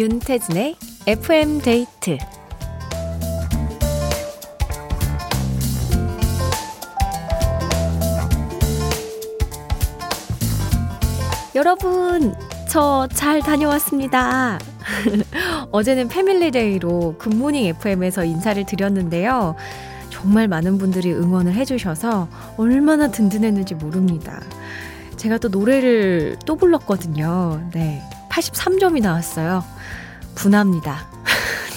윤태진의 FM 데이트 여러분, 저 잘 다녀왔습니다. 어제는 family day로 굿모닝 FM에서 인사를 드렸는데요. 정말 많은 분들이 응원을 해주셔서 얼마나 든든했는지 모릅니다. 제가 또 노래를 또 불렀거든요. 네. 83점이 나왔어요. 분합니다.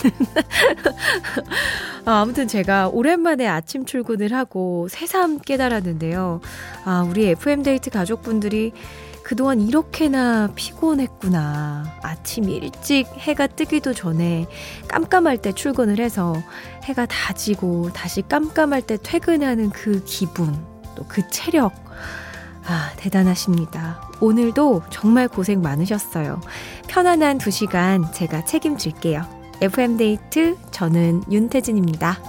아, 아무튼 제가 오랜만에 아침 출근을 하고 새삼 깨달았는데요. 아, 우리 FM데이트 가족분들이 그동안 이렇게나 피곤했구나. 아침 일찍 해가 뜨기도 전에 깜깜할 때 출근을 해서 해가 다 지고 다시 깜깜할 때 퇴근하는 그 기분, 또 그 체력. 아, 대단하십니다. 오늘도 정말 고생 많으셨어요. 편안한 두 시간 제가 책임질게요. FM데이트, 저는 윤태진입니다.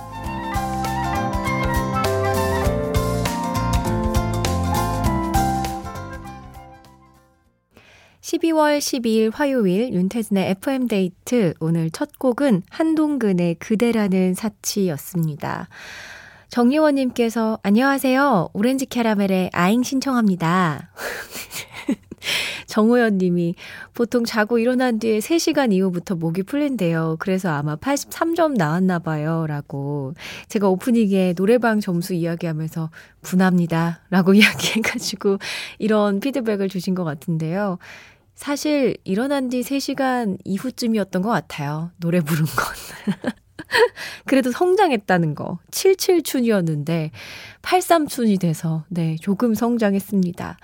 12월 12일 화요일 윤태진의 FM데이트 오늘 첫 곡은 한동근의 그대라는 사치였습니다. 정예원님께서 안녕하세요. 오렌지 캐러멜의 아잉 신청합니다. 정호연 님이 보통 자고 일어난 뒤에 3시간 이후부터 목이 풀린대요. 그래서 아마 83점 나왔나 봐요. 라고. 제가 오프닝에 노래방 점수 이야기하면서 분합니다. 라고 이야기해가지고 이런 피드백을 주신 것 같은데요. 사실 일어난 뒤 3시간 이후쯤이었던 것 같아요. 노래 부른 건. 그래도 성장했다는 거. 77춘이었는데 83춘이 돼서 네, 조금 성장했습니다.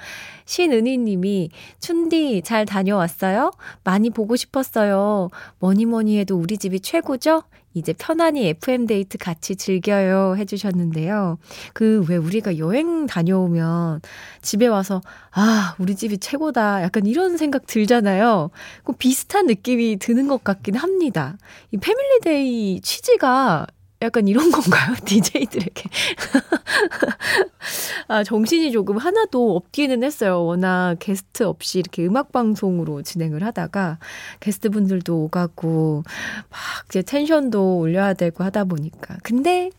신은희 님이 춘디 잘 다녀왔어요? 많이 보고 싶었어요. 뭐니 뭐니 해도 우리 집이 최고죠? 이제 편안히 FM데이트 같이 즐겨요 해주셨는데요. 그 왜 우리가 여행 다녀오면 집에 와서 아, 우리 집이 최고다. 약간 이런 생각 들잖아요. 그 비슷한 느낌이 드는 것 같긴 합니다. 이 family day 취지가 약간 이런 건가요? DJ들에게. 아, 정신이 조금 하나도 없기는 했어요. 워낙 게스트 없이 이렇게 음악방송으로 진행을 하다가 게스트 분들도 오가고 막 이제 텐션도 올려야 되고 하다 보니까. 근데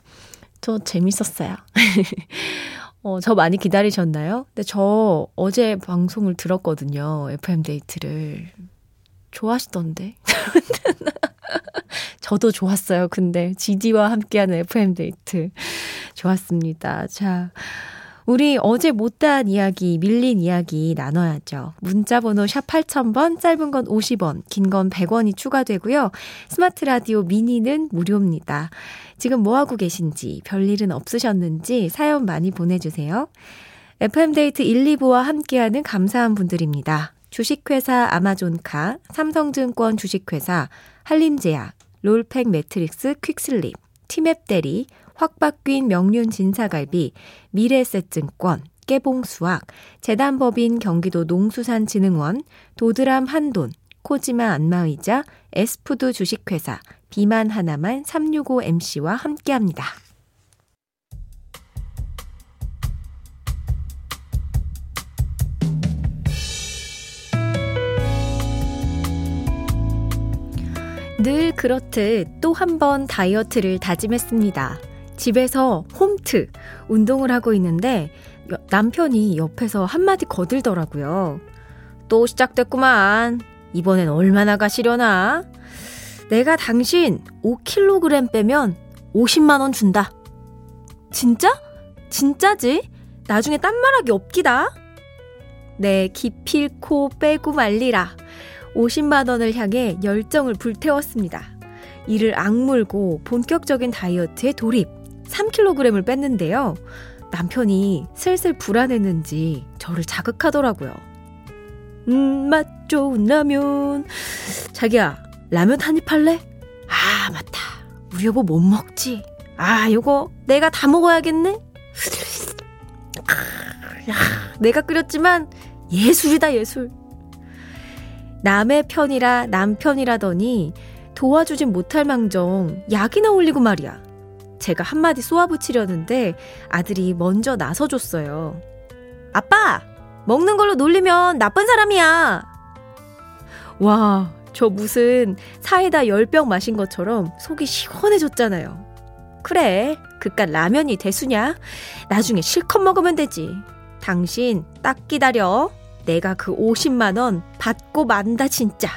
저 재밌었어요. 어, 저 많이 기다리셨나요? 근데 저 어제 방송을 들었거든요. FM데이트를. 좋아하시던데. 저도 좋았어요. 근데 GD와 함께하는 FM데이트. 좋았습니다. 자. 우리 어제 못다한 이야기, 밀린 이야기 나눠야죠. 문자번호 샵 8000번, 짧은 건 50원, 긴 건 100원이 추가되고요. 스마트 라디오 미니는 무료입니다. 지금 뭐하고 계신지, 별일은 없으셨는지 사연 많이 보내주세요. FM데이트 1, 2부와 함께하는 감사한 분들입니다. 주식회사 아마존카, 삼성증권 주식회사, 한림제약, 롤팩 매트릭스 퀵슬립, 티맵 대리, 확바뀐 명륜 진사갈비, 미래에셋증권, 깨봉수학, 재단법인 경기도 농수산진흥원, 도드람 한돈, 코지마 안마의자, 에스푸드 주식회사, 비만 하나만 365MC와 함께합니다. 늘 그렇듯 또 한 번 다이어트를 다짐했습니다. 집에서 홈트, 운동을 하고 있는데 남편이 옆에서 한마디 거들더라고요. 또 시작됐구만. 이번엔 얼마나 가시려나? 내가 당신 5kg 빼면 50만원 준다. 진짜? 진짜지? 나중에 딴 말하기 없기다. 네, 기필코 빼고 말리라. 50만 원을 향해 열정을 불태웠습니다. 이를 악물고 본격적인 다이어트에 돌입. 3kg을 뺐는데요. 남편이 슬슬 불안했는지 저를 자극하더라고요. 음, 맛 좋은 라면. 자기야, 라면 한 입 할래? 아, 맞다. 우리 여보 못 먹지. 아, 요거 내가 다 먹어야겠네? 야, 내가 끓였지만 예술이다, 예술. 남의 편이라 남편이라더니 도와주진 못할 망정 약이나 올리고 말이야. 제가 한마디 쏘아붙이려는데 아들이 먼저 나서줬어요. 아빠! 먹는 걸로 놀리면 나쁜 사람이야! 와, 저 무슨 사이다 10병 마신 것처럼 속이 시원해졌잖아요. 그래, 그깟 라면이 대수냐? 나중에 실컷 먹으면 되지. 당신 딱 기다려. 내가 그 50만 원 받고 만다, 진짜.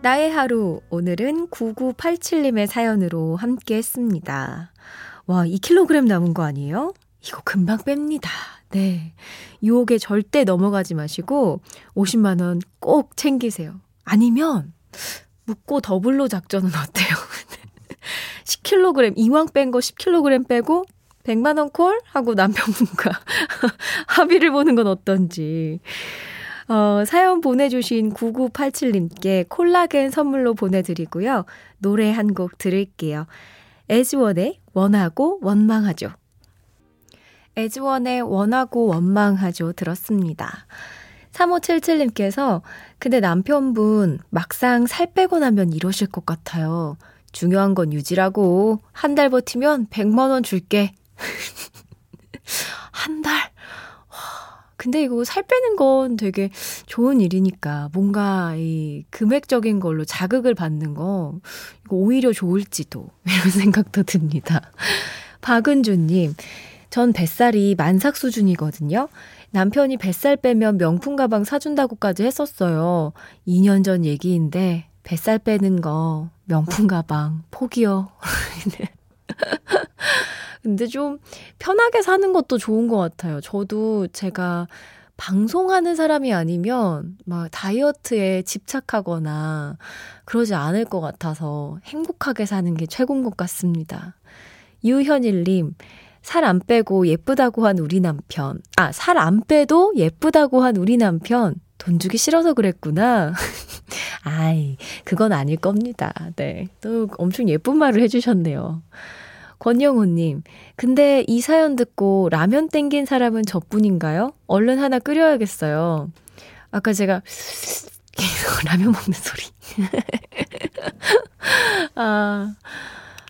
나의 하루, 오늘은 9987님의 사연으로 함께 했습니다. 와, 2kg 남은 거 아니에요? 이거 금방 뺍니다. 네. 유혹에 절대 넘어가지 마시고 50만 원 꼭 챙기세요. 아니면, 묻고 더블로 작전은 어때요? 10kg, 이왕 뺀 거 10kg 빼고 100만 원 call? 하고 남편분과 합의를 보는 건 어떤지. 어, 사연 보내주신 9987님께 콜라겐 선물로 보내드리고요. 노래 한 곡 들을게요. 에즈원의 원하고 원망하죠. 에즈원의 원하고 원망하죠. 들었습니다. 3577님께서 근데 남편분 막상 살 빼고 나면 이러실 것 같아요. 중요한 건 유지라고. 한 달 버티면 100만원 줄게. 한 달? 근데 이거 살 빼는 건 되게 좋은 일이니까 뭔가 이 금액적인 걸로 자극을 받는 거 이거 오히려 좋을지도 이런 생각도 듭니다. 박은주님, 전 뱃살이 만삭 수준이거든요. 남편이 뱃살 빼면 명품 가방 사준다고까지 했었어요. 2년 전 얘기인데 뱃살 빼는 거 명품 가방 포기요. 근데 좀 편하게 사는 것도 좋은 것 같아요. 저도 제가 방송하는 사람이 아니면 막 다이어트에 집착하거나 그러지 않을 것 같아서 행복하게 사는 게 최고인 것 같습니다. 유현일님, 살 안 빼고 예쁘다고 한 우리 남편. 아, 살 안 빼도 예쁘다고 한 우리 남편. 돈 주기 싫어서 그랬구나. 아이, 그건 아닐 겁니다. 네. 또 엄청 예쁜 말을 해주셨네요. 권영호님, 근데 이 사연 듣고 라면 땡긴 사람은 저뿐인가요? 얼른 하나 끓여야겠어요. 아까 제가 라면 먹는 소리. 아,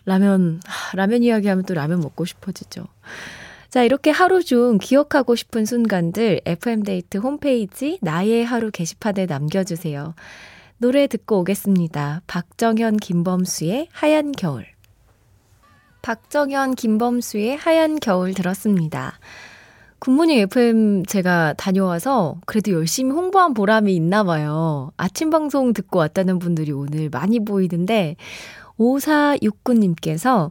라면, 라면 이야기하면 또 라면 먹고 싶어지죠. 자, 이렇게 하루 중 기억하고 싶은 순간들 FM데이트 홈페이지 나의 하루 게시판에 남겨주세요. 노래 듣고 오겠습니다. 박정현 김범수의 하얀 겨울. 박정현, 김범수의 하얀 겨울 들었습니다. 굿모닝 FM 제가 다녀와서 그래도 열심히 홍보한 보람이 있나 봐요. 아침 방송 듣고 왔다는 분들이 오늘 많이 보이는데, 5469님께서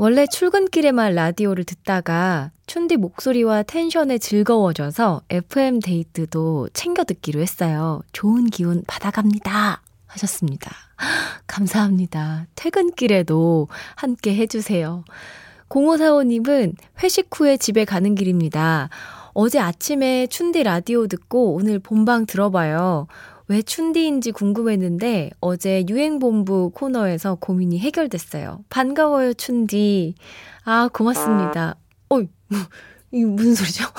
원래 출근길에만 라디오를 듣다가 춘디 목소리와 텐션에 즐거워져서 FM 데이트도 챙겨 듣기로 했어요. 좋은 기운 받아갑니다. 하셨습니다. 감사합니다. 퇴근길에도 함께 해주세요. 0545님은 회식 후에 집에 가는 길입니다. 어제 아침에 춘디 라디오 듣고 오늘 본방 들어봐요. 왜 춘디인지 궁금했는데 어제 유행본부 코너에서 고민이 해결됐어요. 반가워요, 춘디. 아, 고맙습니다. 어이, 이 무슨 소리죠?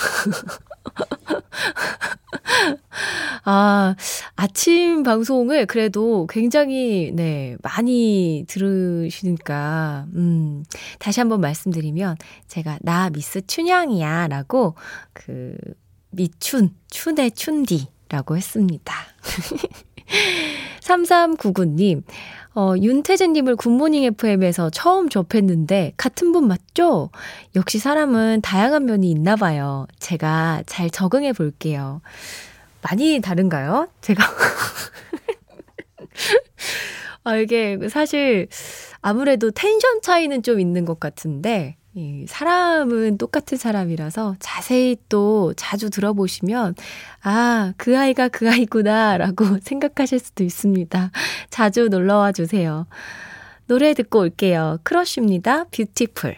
아, 아침 방송을 그래도 굉장히, 네, 많이 들으시니까, 음, 다시 한번 말씀드리면, 제가 나 미스 춘향이야 라고, 그, 미춘, 춘의 춘디 라고 했습니다. 3399님, 어, 윤태진님을 굿모닝 FM에서 처음 접했는데, 같은 분 맞죠? 역시 사람은 다양한 면이 있나 봐요. 제가 잘 적응해 볼게요. 많이 다른가요? 제가. 아, 이게 사실 아무래도 텐션 차이는 좀 있는 것 같은데, 이 사람은 똑같은 사람이라서 자세히 또 자주 들어보시면, 아, 그 아이가 그 아이구나, 라고 생각하실 수도 있습니다. 자주 놀러와 주세요. 노래 듣고 올게요. 크러쉬입니다. Beautiful.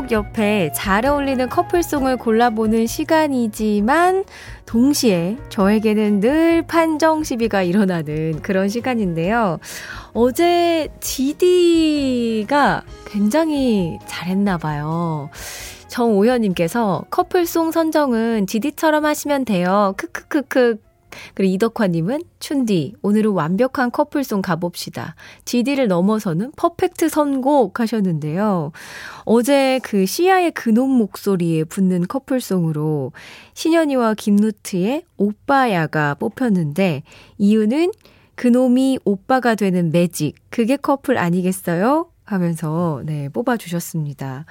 솔로곡 옆에 잘 어울리는 커플송을 골라보는 시간이지만 동시에 저에게는 늘 판정 시비가 일어나는 그런 시간인데요. 어제 GD가 굉장히 잘했나 봐요. 정오현님께서 커플송 선정은 GD처럼 하시면 돼요. 크크크크 그리고 이덕화님은 춘디 오늘은 완벽한 커플송 가봅시다. GD를 넘어서는 퍼펙트 선곡 하셨는데요. 어제 그 시아의 근원 목소리에 붙는 커플송으로 신현이와 김누트의 오빠야가 뽑혔는데 이유는 그놈이 오빠가 되는 매직 그게 커플 아니겠어요? 하면서 네 뽑아주셨습니다.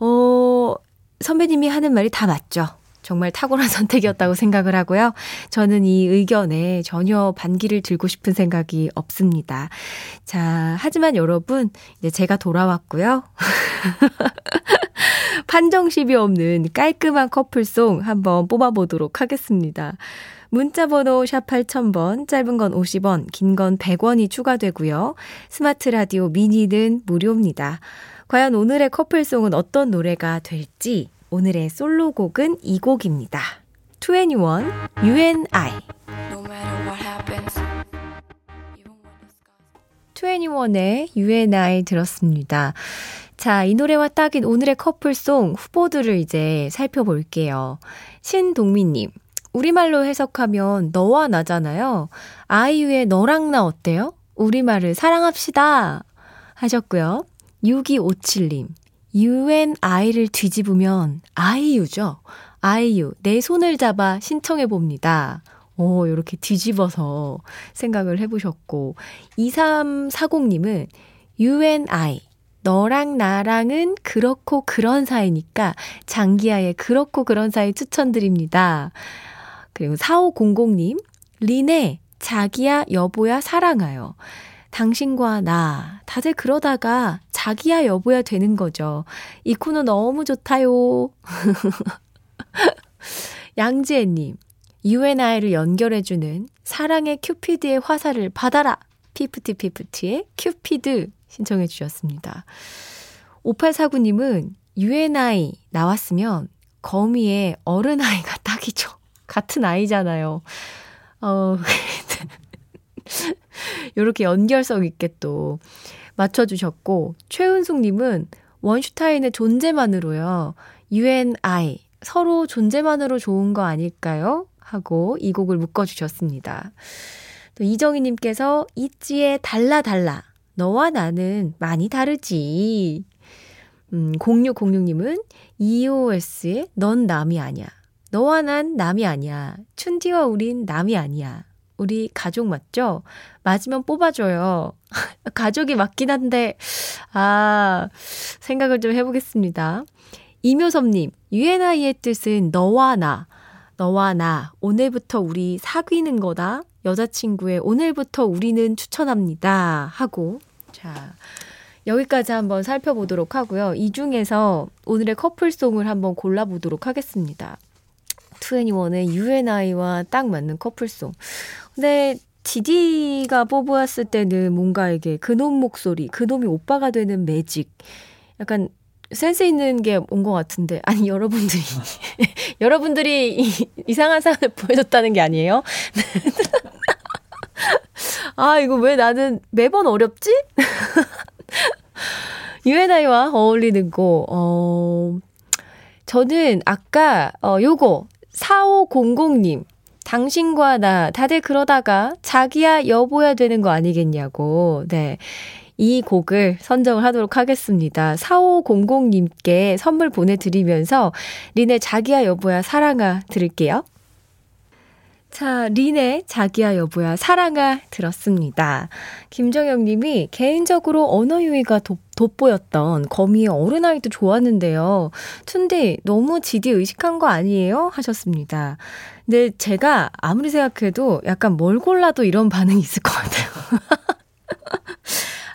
어 선배님이 하는 말이 다 맞죠. 정말 탁월한 선택이었다고 생각을 하고요. 저는 이 의견에 전혀 반기를 들고 싶은 생각이 없습니다. 자, 하지만 여러분, 이제 제가 돌아왔고요. 판정십이 없는 깔끔한 커플송 한번 뽑아보도록 하겠습니다. 문자번호 샵 8000번, 짧은 건 50원, 긴 건 100원이 추가되고요. 스마트 라디오 미니는 무료입니다. 과연 오늘의 커플송은 어떤 노래가 될지 오늘의 솔로곡은 이 곡입니다. 21, You and I. 21의 You and I 들었습니다. 자, 이 노래와 딱인 오늘의 커플송 후보들을 이제 살펴볼게요. 신동민님, 우리말로 해석하면 너와 나잖아요. 아이유의 너랑 나 어때요? 우리말을 사랑합시다. 하셨고요. 6257님, UNI를 뒤집으면 아이유죠. 아이유, 내 손을 잡아 신청해 봅니다. 오, 이렇게 뒤집어서 생각을 해보셨고, 2340님은 UNI, 너랑 나랑은 그렇고 그런 사이니까 장기하의 그렇고 그런 사이 추천드립니다. 그리고 4500님, 린의 자기야 여보야 사랑하여. 당신과 나, 다들 그러다가 자기야 여보야 되는 거죠. 이 코너 너무 좋다요. 양지혜님, UNI를 연결해주는 사랑의 큐피드의 화살을 받아라. FIFTY FIFTY의 Cupid 신청해 주셨습니다. 5849님은 UNI 나왔으면 거미의 어른아이가 딱이죠. 같은 아이잖아요. 어, 요렇게 연결성 있게 또 맞춰주셨고, 최은숙님은 원슈타인의 존재만으로요. UNI. 서로 존재만으로 좋은 거 아닐까요? 하고 이 곡을 묶어주셨습니다. 또 이정희님께서 있지의 달라 달라. 너와 나는 많이 다르지. 음, 0606님은 EOS의 넌 남이 아니야. 너와 난 남이 아니야. 춘디와 우린 남이 아니야. 우리 가족 맞죠? 맞으면 뽑아줘요. 가족이 맞긴 한데, 아, 생각을 좀 해보겠습니다. 이묘섭님, UNI의 뜻은 너와 나. 너와 나. 오늘부터 우리 사귀는 거다. 여자친구의 오늘부터 우리는 추천합니다. 하고, 자, 여기까지 한번 살펴보도록 하고요. 이 중에서 오늘의 커플송을 한번 골라보도록 하겠습니다. 21의 UNI와 딱 맞는 커플송. 근데 디디가 뽑았을 때는 뭔가 이게 그놈 목소리, 그놈이 오빠가 되는 매직. 약간 센스 있는 게 온 것 같은데. 아니, 여러분들이. 여러분들이 이, 이상한 사연을 보여줬다는 게 아니에요? 아, 이거 왜 나는 매번 어렵지? UNI와 어울리는 거, 어, 저는 아까, 어, 요거, 4500님. 당신과 나 다들 그러다가 자기야 여보야 되는 거 아니겠냐고. 네. 이 곡을 선정을 하도록 하겠습니다. 4500님께 선물 보내드리면서 린의 자기야 여보야 사랑아 들을게요. 자, 린의 자기야 여보야 사랑아 들었습니다. 김정영 님이 개인적으로 언어 유희가 돋, 돋보였던 거미의 어른아이도 좋았는데요. 춘디 너무 지디 의식한 거 아니에요? 하셨습니다. 근데 제가 아무리 생각해도 약간 뭘 골라도 이런 반응이 있을 것 같아요.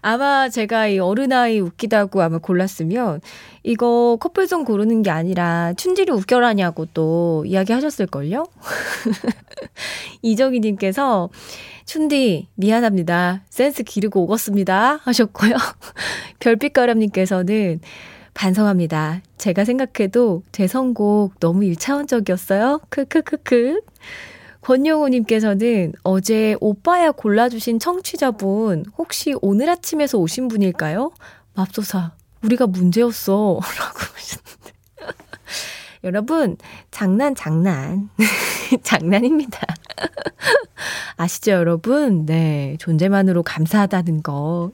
아마 제가 이 어른아이 웃기다고 아마 골랐으면 이거 커플송 고르는 게 아니라 춘디를 웃겨라냐고 또 이야기 하셨을걸요? 이정희님께서 춘디, 미안합니다. 센스 기르고 오겠습니다. 하셨고요. 별빛가람님께서는 반성합니다. 제가 생각해도 제 선곡 너무 1차원적이었어요. 크크크크. 권영호님께서는 어제 오빠야 골라주신 청취자분 혹시 오늘 아침에서 오신 분일까요? 맙소사, 우리가 문제였어. 라고 하셨는데. 여러분, 장난, 장난. 장난입니다. 아시죠, 여러분? 네. 존재만으로 감사하다는 거.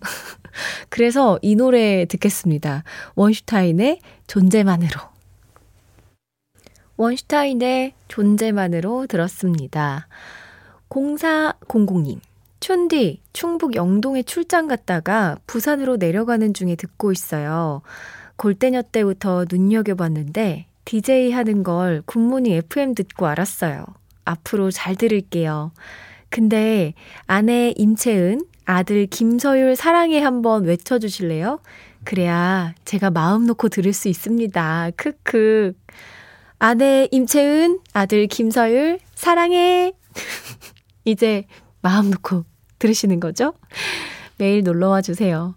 그래서 이 노래 듣겠습니다. 원슈타인의 존재만으로. 원슈타인의 존재만으로 들었습니다. 0400님. 춘디, 충북 영동에 출장 갔다가 부산으로 내려가는 중에 듣고 있어요. 골대녀 때부터 눈여겨봤는데 DJ 하는 걸 굿모닝 FM 듣고 알았어요. 앞으로 잘 들을게요. 근데 아내 임채은, 아들 김서율 사랑해 한번 외쳐주실래요? 그래야 제가 마음 놓고 들을 수 있습니다. 크크. 아내 임채은, 아들 김서율, 사랑해. 이제 마음 놓고 들으시는 거죠? 매일 놀러와 주세요.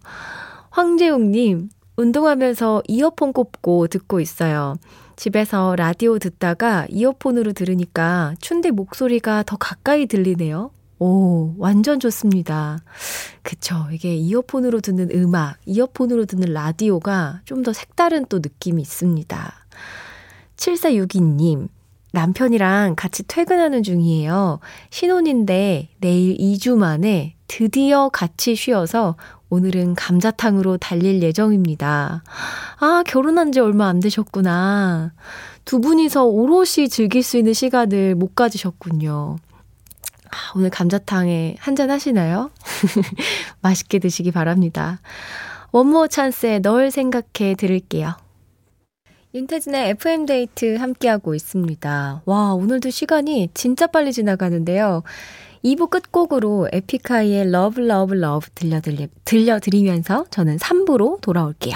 황재웅님, 운동하면서 이어폰 꼽고 듣고 있어요. 집에서 라디오 듣다가 이어폰으로 들으니까 춘대 목소리가 더 가까이 들리네요. 오, 완전 좋습니다. 그쵸. 이게 이어폰으로 듣는 음악, 이어폰으로 듣는 라디오가 좀 더 색다른 또 느낌이 있습니다. 7462님, 남편이랑 같이 퇴근하는 중이에요. 신혼인데 내일 2주 만에 드디어 같이 쉬어서 오늘은 감자탕으로 달릴 예정입니다. 아, 결혼한 지 얼마 안 되셨구나. 두 분이서 오롯이 즐길 수 있는 시간을 못 가지셨군요. 아, 오늘 감자탕에 한잔 하시나요? 맛있게 드시기 바랍니다. One More Chance에 널 생각해 들을게요. 윤태진의 FM데이트 함께하고 있습니다. 와, 오늘도 시간이 진짜 빨리 지나가는데요. 2부 끝곡으로 에픽하이의 Love Love Love 들려드리, 들려드리면서 저는 3부로 돌아올게요.